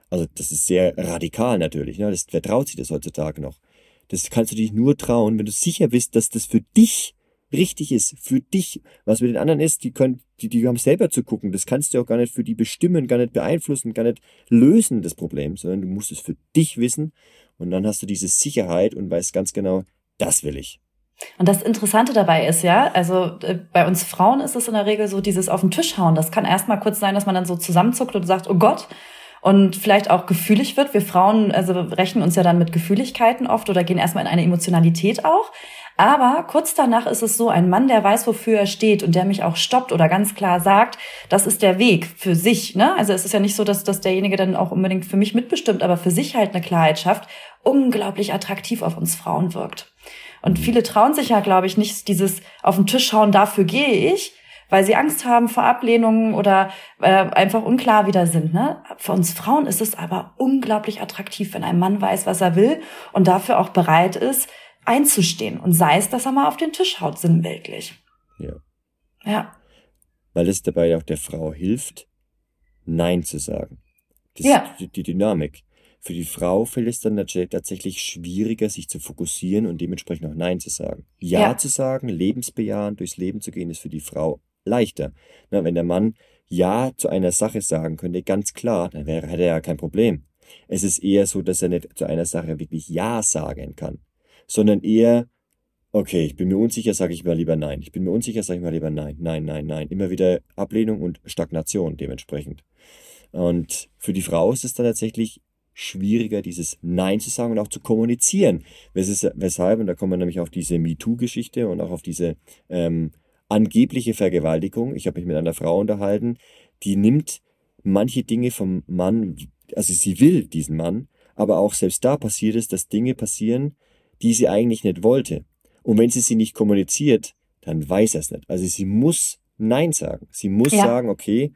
Also das ist sehr radikal natürlich. Ne? Das, wer traut sich das heutzutage noch? Das kannst du dich nur trauen, wenn du sicher bist, dass das für dich richtig ist, für dich. Was mit den anderen ist, die können, die, die haben selber zu gucken. Das kannst du auch gar nicht für die bestimmen, gar nicht beeinflussen, gar nicht lösen, das Problem, sondern du musst es für dich wissen. Und dann hast du diese Sicherheit und weißt ganz genau, das will ich. Und das Interessante dabei ist ja, also äh, bei uns Frauen ist es in der Regel so dieses auf den Tisch hauen. Das kann erstmal kurz sein, dass man dann so zusammenzuckt und sagt, oh Gott, und vielleicht auch gefühlig wird. Wir Frauen also rechnen uns ja dann mit Gefühligkeiten oft oder gehen erstmal in eine Emotionalität auch. Aber kurz danach ist es so, ein Mann, der weiß, wofür er steht und der mich auch stoppt oder ganz klar sagt, das ist der Weg für sich. Ne? Also es ist ja nicht so, dass, dass derjenige dann auch unbedingt für mich mitbestimmt, aber für sich halt eine Klarheit schafft, unglaublich attraktiv auf uns Frauen wirkt. Und viele trauen sich ja, glaube ich, nicht dieses auf den Tisch schauen, dafür gehe ich, weil sie Angst haben vor Ablehnungen oder äh, einfach unklar wieder sind. Ne? Für uns Frauen ist es aber unglaublich attraktiv, wenn ein Mann weiß, was er will und dafür auch bereit ist, einzustehen. Und sei es, dass er mal auf den Tisch haut, sinnbildlich. Ja. Ja. Weil es dabei auch der Frau hilft, Nein zu sagen. Das ja. ist die, Dynamik. Für die Frau fällt es dann tatsächlich schwieriger, sich zu fokussieren und dementsprechend auch Nein zu sagen. Ja, ja. zu sagen, lebensbejahend durchs Leben zu gehen, ist für die Frau leichter. Na, wenn der Mann Ja zu einer Sache sagen könnte, ganz klar, dann wäre, hätte er ja kein Problem. Es ist eher so, dass er nicht zu einer Sache wirklich Ja sagen kann sondern eher, okay, ich bin mir unsicher, sage ich mal lieber nein. Ich bin mir unsicher, sage ich mal lieber nein, nein, nein, nein. Immer wieder Ablehnung und Stagnation dementsprechend. Und für die Frau ist es dann tatsächlich schwieriger, dieses Nein zu sagen und auch zu kommunizieren. Weshalb, und da kommen wir nämlich auf diese MeToo-Geschichte und auch auf diese ähm, angebliche Vergewaltigung. Ich habe mich mit einer Frau unterhalten, die nimmt manche Dinge vom Mann, also sie will diesen Mann, aber auch selbst da passiert es, dass Dinge passieren, die sie eigentlich nicht wollte. Und wenn sie sie nicht kommuniziert, dann weiß er es nicht. Also sie muss Nein sagen. Sie muss ja. sagen, okay,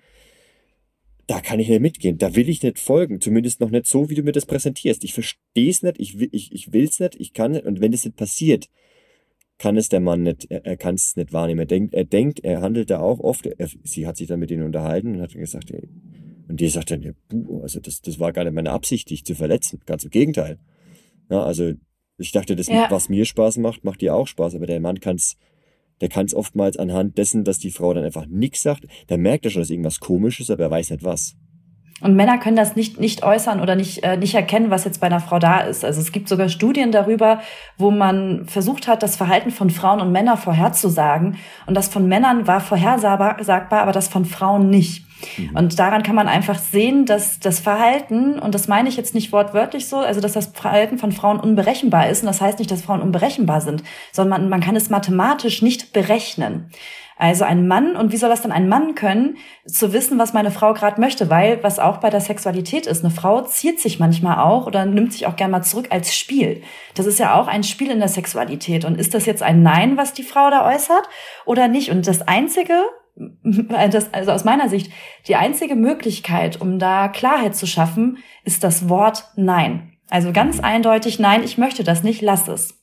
da kann ich nicht mitgehen, da will ich nicht folgen, zumindest noch nicht so, wie du mir das präsentierst. Ich verstehe es nicht, ich will ich, ich will's nicht, ich kann nicht. Und wenn das nicht passiert, kann es der Mann nicht, er, er kann es nicht wahrnehmen. Er denkt, er denkt, er handelt da auch oft. Er, sie hat sich dann mit ihnen unterhalten und hat gesagt, ey, und die sagt dann, ja, also das, das war gar nicht meine Absicht, dich zu verletzen. Ganz im Gegenteil. Ja, also ich dachte, das, ja. was mir Spaß macht, macht dir auch Spaß. Aber der Mann kann's, der kann's oftmals anhand dessen, dass die Frau dann einfach nichts sagt, der merkt ja schon, dass irgendwas komisch ist, aber er weiß nicht was. Und Männer können das nicht, nicht äußern oder nicht, äh, nicht erkennen, was jetzt bei einer Frau da ist. Also es gibt sogar Studien darüber, wo man versucht hat, das Verhalten von Frauen und Männern vorherzusagen. Und das von Männern war vorhersagbar, aber das von Frauen nicht. Mhm. Und daran kann man einfach sehen, dass das Verhalten, und das meine ich jetzt nicht wortwörtlich so, also dass das Verhalten von Frauen unberechenbar ist. Und das heißt nicht, dass Frauen unberechenbar sind, sondern man, man kann es mathematisch nicht berechnen. Also ein Mann, und wie soll das dann ein Mann können, zu wissen, was meine Frau gerade möchte, weil was auch bei der Sexualität ist, eine Frau ziert sich manchmal auch oder nimmt sich auch gerne mal zurück als Spiel. Das ist ja auch ein Spiel in der Sexualität. Und ist das jetzt ein Nein, was die Frau da äußert oder nicht? Und das Einzige, das, also aus meiner Sicht, die einzige Möglichkeit, um da Klarheit zu schaffen, ist das Wort Nein. Also ganz eindeutig, nein, ich möchte das nicht, lass es.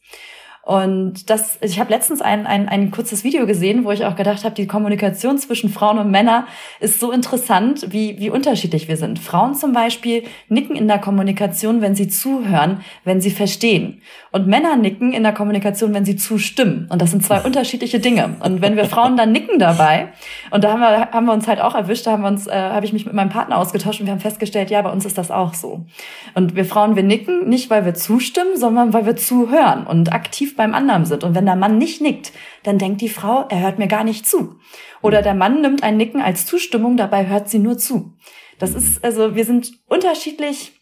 Und das, ich habe letztens ein, ein, ein kurzes Video gesehen, wo ich auch gedacht habe, die Kommunikation zwischen Frauen und Männern ist so interessant, wie, wie unterschiedlich wir sind. Frauen zum Beispiel nicken in der Kommunikation, wenn sie zuhören, wenn sie verstehen. Und Männer nicken in der Kommunikation, wenn sie zustimmen. Und das sind zwei unterschiedliche Dinge. Und wenn wir Frauen dann nicken dabei, und da haben wir, haben wir uns halt auch erwischt, da haben wir uns, äh, habe ich mich mit meinem Partner ausgetauscht und wir haben festgestellt, ja, bei uns ist das auch so. Und wir Frauen, wir nicken nicht, weil wir zustimmen, sondern weil wir zuhören und aktiv beim anderen sind. Und wenn der Mann nicht nickt, dann denkt die Frau, er hört mir gar nicht zu. Oder der Mann nimmt ein Nicken als Zustimmung, dabei hört sie nur zu. Das ist, also wir sind unterschiedlich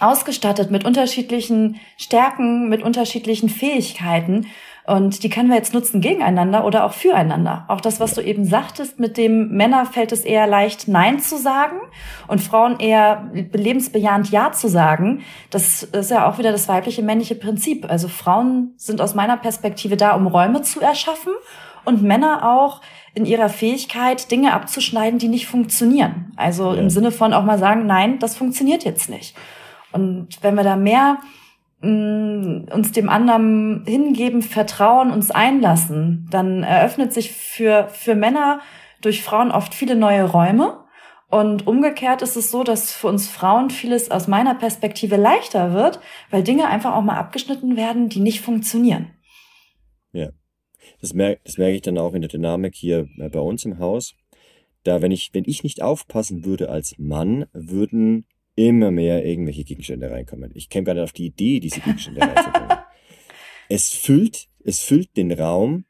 ausgestattet mit unterschiedlichen Stärken, mit unterschiedlichen Fähigkeiten. Und die können wir jetzt nutzen gegeneinander oder auch füreinander. Auch das, was du eben sagtest, mit dem Männer fällt es eher leicht, Nein zu sagen und Frauen eher lebensbejahend Ja zu sagen. Das ist ja auch wieder das weibliche männliche Prinzip. Also Frauen sind aus meiner Perspektive da, um Räume zu erschaffen und Männer auch in ihrer Fähigkeit, Dinge abzuschneiden, die nicht funktionieren. Also ja. im Sinne von auch mal sagen, nein, das funktioniert jetzt nicht. Und wenn wir da mehr Mm, uns dem anderen hingeben, vertrauen, uns einlassen, dann eröffnet sich für, für Männer durch Frauen oft viele neue Räume. Und umgekehrt ist es so, dass für uns Frauen vieles aus meiner Perspektive leichter wird, weil Dinge einfach auch mal abgeschnitten werden, die nicht funktionieren. Ja, das merke, das merke ich dann auch in der Dynamik hier äh, bei uns im Haus. Da, wenn ich, wenn ich nicht aufpassen würde als Mann, würden immer mehr irgendwelche Gegenstände reinkommen. Ich käme gar nicht auf die Idee, diese Gegenstände reinzubringen. Es füllt, es füllt den Raum,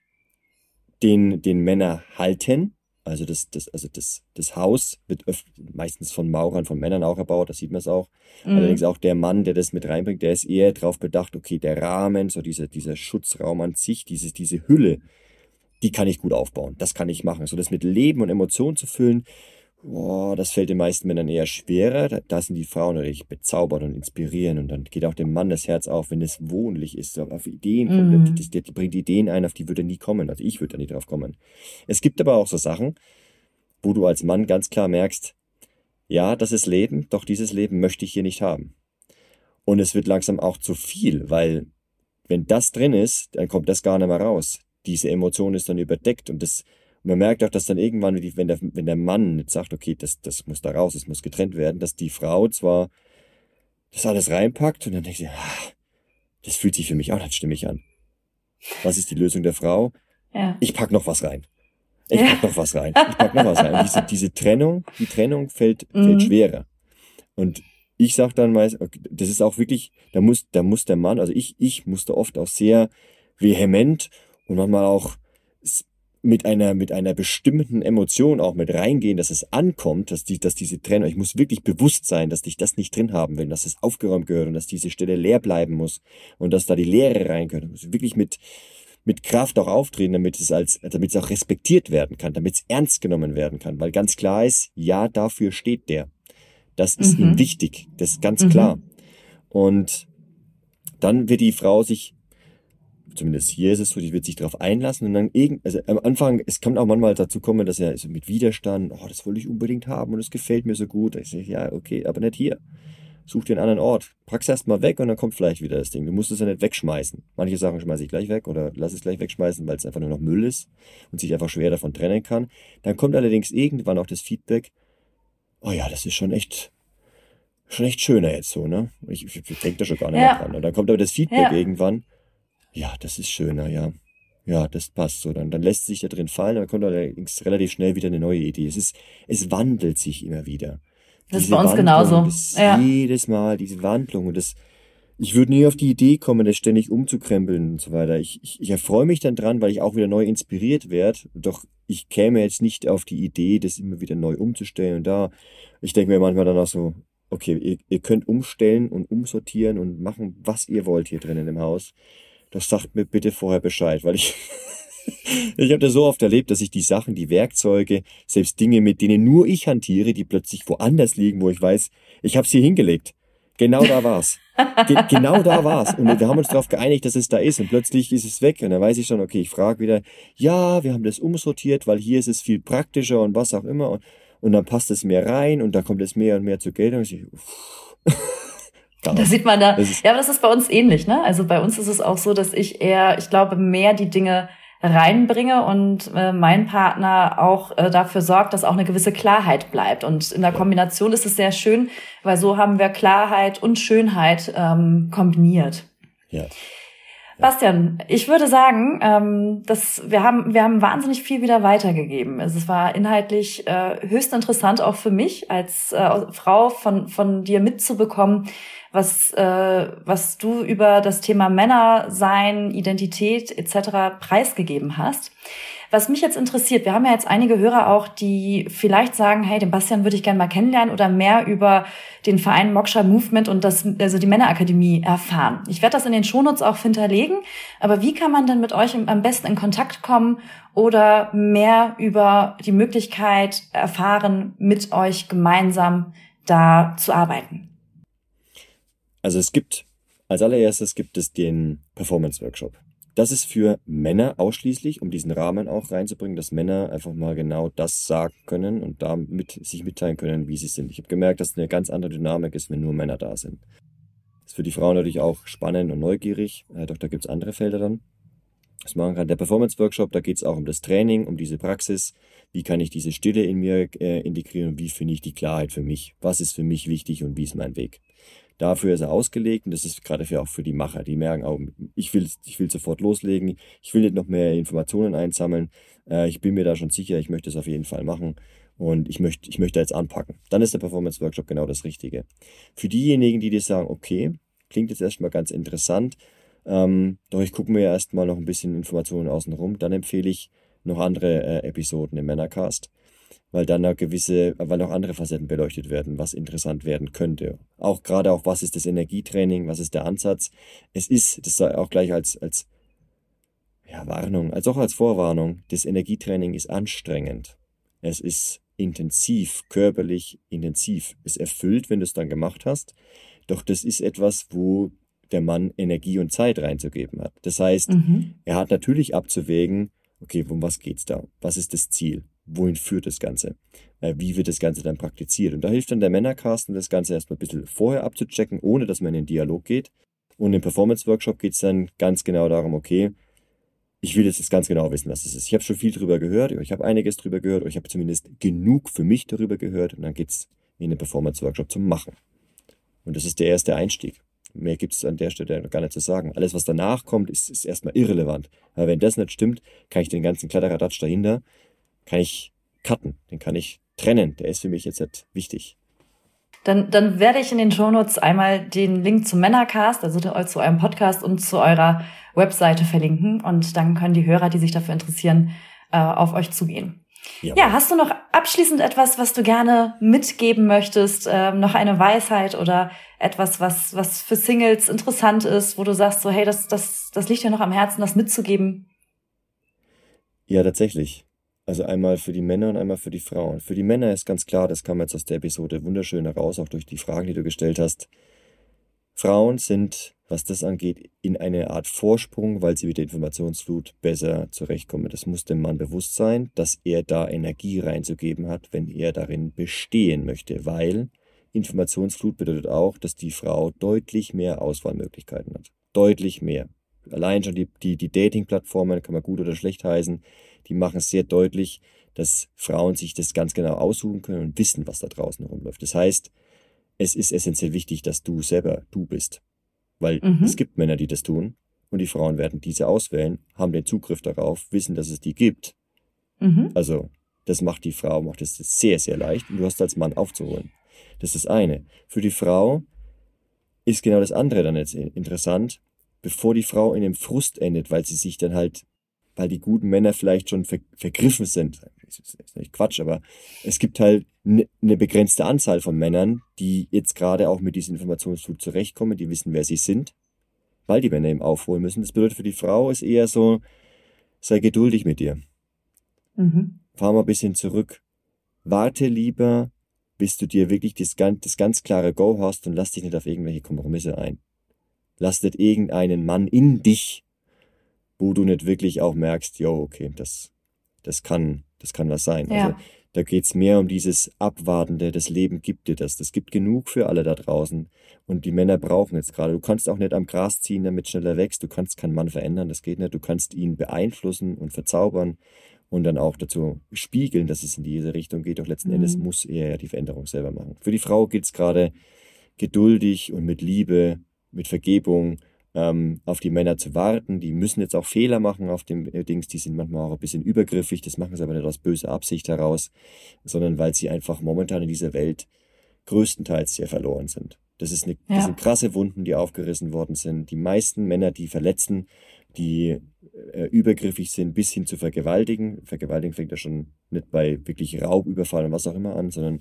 den, den Männer halten. Also das, das, also das, das Haus wird öfter, meistens von Maurern, von Männern auch erbaut, das sieht man es auch. Mhm. Allerdings auch der Mann, der das mit reinbringt, der ist eher darauf bedacht, okay, der Rahmen, so dieser, dieser Schutzraum an sich, diese, diese Hülle, die kann ich gut aufbauen. Das kann ich machen. So das mit Leben und Emotionen zu füllen, Boah, das fällt den meisten Männern eher schwerer. Da, sind die Frauen natürlich bezaubert und inspirieren und dann geht auch dem Mann das Herz auf, wenn es wohnlich ist, auf Ideen kommt. Mhm. Die, die, die, bringt Ideen ein, auf die würde er nie kommen. Also ich würde da nie drauf kommen. Es gibt aber auch so Sachen, wo du als Mann ganz klar merkst, ja, das ist Leben, doch dieses Leben möchte ich hier nicht haben. Und es wird langsam auch zu viel, weil wenn das drin ist, dann kommt das gar nicht mehr raus. Diese Emotion ist dann überdeckt und das man merkt auch, dass dann irgendwann, wenn der, wenn der Mann jetzt sagt, okay, das, das muss da raus, es muss getrennt werden, dass die Frau zwar das alles reinpackt und dann denkt sie, ah, das fühlt sich für mich auch nicht stimmig an. Was ist die Lösung der Frau? Ja. Ich pack noch was rein. Ich ja. pack noch was rein. Ich pack noch was rein. Diese, diese Trennung, die Trennung fällt, mhm. fällt schwerer. Und ich sag dann meist, okay, das ist auch wirklich, da muss, da muss der Mann, also ich, ich musste oft auch sehr vehement und manchmal auch mit einer, mit einer bestimmten Emotion auch mit reingehen, dass es ankommt, dass, die, dass diese Trennung, ich muss wirklich bewusst sein, dass ich das nicht drin haben will, dass es aufgeräumt gehört und dass diese Stelle leer bleiben muss und dass da die Leere rein gehört. Ich muss wirklich mit, mit Kraft auch auftreten, damit es als, damit es auch respektiert werden kann, damit es ernst genommen werden kann, weil ganz klar ist, ja, dafür steht der. Das ist mhm. ihm wichtig, das ist ganz mhm. klar. Und dann wird die Frau sich zumindest hier ist es so, die wird sich darauf einlassen und dann irgend, also am Anfang, es kann auch manchmal dazu kommen, dass er so mit Widerstand, oh, das wollte ich unbedingt haben und es gefällt mir so gut. Ich sage, ja, okay, aber nicht hier. Such dir einen anderen Ort. Pack's erst mal weg und dann kommt vielleicht wieder das Ding. Du musst es ja nicht wegschmeißen. Manche Sachen schmeiße ich gleich weg oder lass es gleich wegschmeißen, weil es einfach nur noch Müll ist und sich einfach schwer davon trennen kann. Dann kommt allerdings irgendwann auch das Feedback, oh ja, das ist schon echt, schon echt schöner jetzt so, ne? Ich, ich, ich denke da schon gar nicht ja. mehr dran. Und dann kommt aber das Feedback ja. irgendwann, ja, das ist schöner, ja. Ja, das passt so. Dann, dann lässt sich da drin fallen, dann kommt allerdings relativ schnell wieder eine neue Idee. Es ist, es wandelt sich immer wieder. Das ist bei uns genauso. Ja. Jedes Mal diese Wandlung und das, ich würde nie auf die Idee kommen, das ständig umzukrempeln und so weiter. Ich, ich, ich erfreue mich dann dran, weil ich auch wieder neu inspiriert werde. Doch ich käme jetzt nicht auf die Idee, das immer wieder neu umzustellen. Und da, ich denke mir manchmal dann auch so, okay, ihr, ihr könnt umstellen und umsortieren und machen, was ihr wollt hier drinnen im Haus das sagt mir bitte vorher Bescheid, weil ich ich habe das so oft erlebt, dass ich die Sachen, die Werkzeuge, selbst Dinge, mit denen nur ich hantiere, die plötzlich woanders liegen, wo ich weiß, ich habe sie hingelegt. Genau da war's. Ge genau da war's. Und wir haben uns darauf geeinigt, dass es da ist. Und plötzlich ist es weg. Und dann weiß ich schon, okay, ich frage wieder, ja, wir haben das umsortiert, weil hier ist es viel praktischer und was auch immer. Und, und dann passt es mehr rein und da kommt es mehr und mehr zur Geltung. Und ich, Da sieht man da, ja, aber das ist bei uns ähnlich, ne? Also bei uns ist es auch so, dass ich eher, ich glaube, mehr die Dinge reinbringe und äh, mein Partner auch äh, dafür sorgt, dass auch eine gewisse Klarheit bleibt. Und in der Kombination ist es sehr schön, weil so haben wir Klarheit und Schönheit ähm, kombiniert. Ja. Bastian, ich würde sagen, ähm, dass wir haben wir haben wahnsinnig viel wieder weitergegeben. Es war inhaltlich äh, höchst interessant auch für mich als äh, Frau von von dir mitzubekommen, was, äh, was du über das Thema Männer sein, Identität etc. preisgegeben hast. Was mich jetzt interessiert, wir haben ja jetzt einige Hörer auch, die vielleicht sagen, hey, den Bastian würde ich gerne mal kennenlernen oder mehr über den Verein Moksha Movement und das, also die Männerakademie erfahren. Ich werde das in den Shownotes auch hinterlegen, aber wie kann man denn mit euch am besten in Kontakt kommen oder mehr über die Möglichkeit erfahren, mit euch gemeinsam da zu arbeiten? Also es gibt, als allererstes gibt es den Performance Workshop. Das ist für Männer ausschließlich, um diesen Rahmen auch reinzubringen, dass Männer einfach mal genau das sagen können und damit sich mitteilen können, wie sie sind. Ich habe gemerkt, dass eine ganz andere Dynamik ist, wenn nur Männer da sind. Das ist für die Frauen natürlich auch spannend und neugierig, äh, doch da gibt es andere Felder dann. Was machen kann. Der Performance Workshop, da geht es auch um das Training, um diese Praxis. Wie kann ich diese Stille in mir äh, integrieren und wie finde ich die Klarheit für mich? Was ist für mich wichtig und wie ist mein Weg? Dafür ist er ausgelegt und das ist gerade für auch für die Macher. Die merken auch, ich will, ich will sofort loslegen, ich will nicht noch mehr Informationen einsammeln. Äh, ich bin mir da schon sicher, ich möchte es auf jeden Fall machen und ich möchte, ich möchte jetzt anpacken. Dann ist der Performance Workshop genau das Richtige. Für diejenigen, die dir sagen, okay, klingt jetzt erstmal ganz interessant, ähm, doch ich gucke mir erstmal noch ein bisschen Informationen außenrum, dann empfehle ich noch andere äh, Episoden im Männercast weil dann noch gewisse, weil noch andere Facetten beleuchtet werden, was interessant werden könnte. Auch gerade auch, was ist das Energietraining, was ist der Ansatz. Es ist, das sei auch gleich als, als ja, Warnung, als auch als Vorwarnung, das Energietraining ist anstrengend. Es ist intensiv, körperlich intensiv. Es erfüllt, wenn du es dann gemacht hast. Doch das ist etwas, wo der Mann Energie und Zeit reinzugeben hat. Das heißt, mhm. er hat natürlich abzuwägen, okay, um was geht's da? Was ist das Ziel? Wohin führt das Ganze? Äh, wie wird das Ganze dann praktiziert? Und da hilft dann der Männercasten, das Ganze erstmal ein bisschen vorher abzuchecken, ohne dass man in den Dialog geht. Und im Performance-Workshop geht es dann ganz genau darum, okay, ich will jetzt ganz genau wissen, was es ist. Ich habe schon viel darüber gehört, ich habe einiges darüber gehört, ich habe zumindest genug für mich darüber gehört und dann geht es in den Performance-Workshop zum Machen. Und das ist der erste Einstieg. Mehr gibt es an der Stelle gar nicht zu sagen. Alles, was danach kommt, ist, ist erstmal irrelevant. Aber wenn das nicht stimmt, kann ich den ganzen Kladderadatsch dahinter kann ich cutten, den kann ich trennen. Der ist für mich jetzt nicht wichtig. Dann, dann werde ich in den Shownotes einmal den Link zum Männercast, also zu eurem Podcast und zu eurer Webseite verlinken. Und dann können die Hörer, die sich dafür interessieren, äh, auf euch zugehen. Ja. ja, hast du noch abschließend etwas, was du gerne mitgeben möchtest? Ähm, noch eine Weisheit oder etwas, was, was für Singles interessant ist, wo du sagst, so, hey, das, das, das liegt dir noch am Herzen, das mitzugeben? Ja, tatsächlich. Also einmal für die Männer und einmal für die Frauen. Für die Männer ist ganz klar, das kam jetzt aus der Episode wunderschön heraus, auch durch die Fragen, die du gestellt hast. Frauen sind, was das angeht, in eine Art Vorsprung, weil sie mit der Informationsflut besser zurechtkommen. Das muss dem Mann bewusst sein, dass er da Energie reinzugeben hat, wenn er darin bestehen möchte, weil Informationsflut bedeutet auch, dass die Frau deutlich mehr Auswahlmöglichkeiten hat. Deutlich mehr. Allein schon die, die, die Dating-Plattformen, kann man gut oder schlecht heißen, die machen es sehr deutlich, dass Frauen sich das ganz genau aussuchen können und wissen, was da draußen rumläuft. Das heißt, es ist essentiell wichtig, dass du selber du bist. Weil mhm. es gibt Männer, die das tun und die Frauen werden diese auswählen, haben den Zugriff darauf, wissen, dass es die gibt. Mhm. Also, das macht die Frau, macht es sehr, sehr leicht und du hast als Mann aufzuholen. Das ist das eine. Für die Frau ist genau das andere dann jetzt interessant, bevor die Frau in dem Frust endet, weil sie sich dann halt weil die guten Männer vielleicht schon ver vergriffen sind. Das ist nicht Quatsch, aber es gibt halt eine ne begrenzte Anzahl von Männern, die jetzt gerade auch mit diesem Informationsflut zurechtkommen, die wissen, wer sie sind, weil die Männer eben aufholen müssen. Das bedeutet für die Frau ist eher so, sei geduldig mit dir. Mhm. Fahr mal ein bisschen zurück. Warte lieber, bis du dir wirklich das ganz, das ganz klare Go hast und lass dich nicht auf irgendwelche Kompromisse ein. Lass nicht irgendeinen Mann in dich wo du nicht wirklich auch merkst, jo, okay, das, das kann, das kann was sein. Ja. Also Da geht's mehr um dieses Abwartende, das Leben gibt dir das. Das gibt genug für alle da draußen. Und die Männer brauchen jetzt gerade. Du kannst auch nicht am Gras ziehen, damit schneller wächst. Du kannst keinen Mann verändern, das geht nicht. Du kannst ihn beeinflussen und verzaubern und dann auch dazu spiegeln, dass es in diese Richtung geht. Doch letzten mhm. Endes muss er ja die Veränderung selber machen. Für die Frau gilt es gerade geduldig und mit Liebe, mit Vergebung ähm, auf die Männer zu warten. Die müssen jetzt auch Fehler machen auf dem äh, Dings. Die sind manchmal auch ein bisschen übergriffig. Das machen sie aber nicht aus böser Absicht heraus, sondern weil sie einfach momentan in dieser Welt größtenteils sehr verloren sind. Das, ist eine, ja. das sind krasse Wunden, die aufgerissen worden sind. Die meisten Männer, die verletzen, die äh, übergriffig sind, bis hin zu vergewaltigen. Vergewaltigen fängt ja schon nicht bei wirklich Raubüberfall und was auch immer an, sondern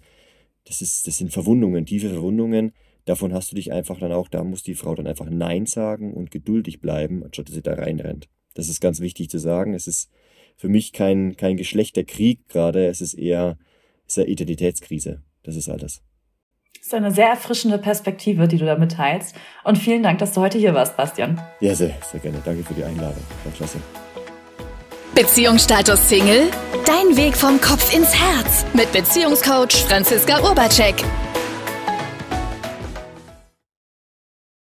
das, ist, das sind Verwundungen, tiefe Verwundungen. Davon hast du dich einfach dann auch, da muss die Frau dann einfach Nein sagen und geduldig bleiben, anstatt dass sie da reinrennt. Das ist ganz wichtig zu sagen. Es ist für mich kein, kein Geschlechterkrieg gerade, es ist eher es ist eine Identitätskrise. Das ist alles. Das ist eine sehr erfrischende Perspektive, die du da mitteilst. Und vielen Dank, dass du heute hier warst, Bastian. Ja, sehr, sehr gerne. Danke für die Einladung. War klasse. Beziehungsstatus Single? Dein Weg vom Kopf ins Herz mit Beziehungscoach Franziska Urbacek.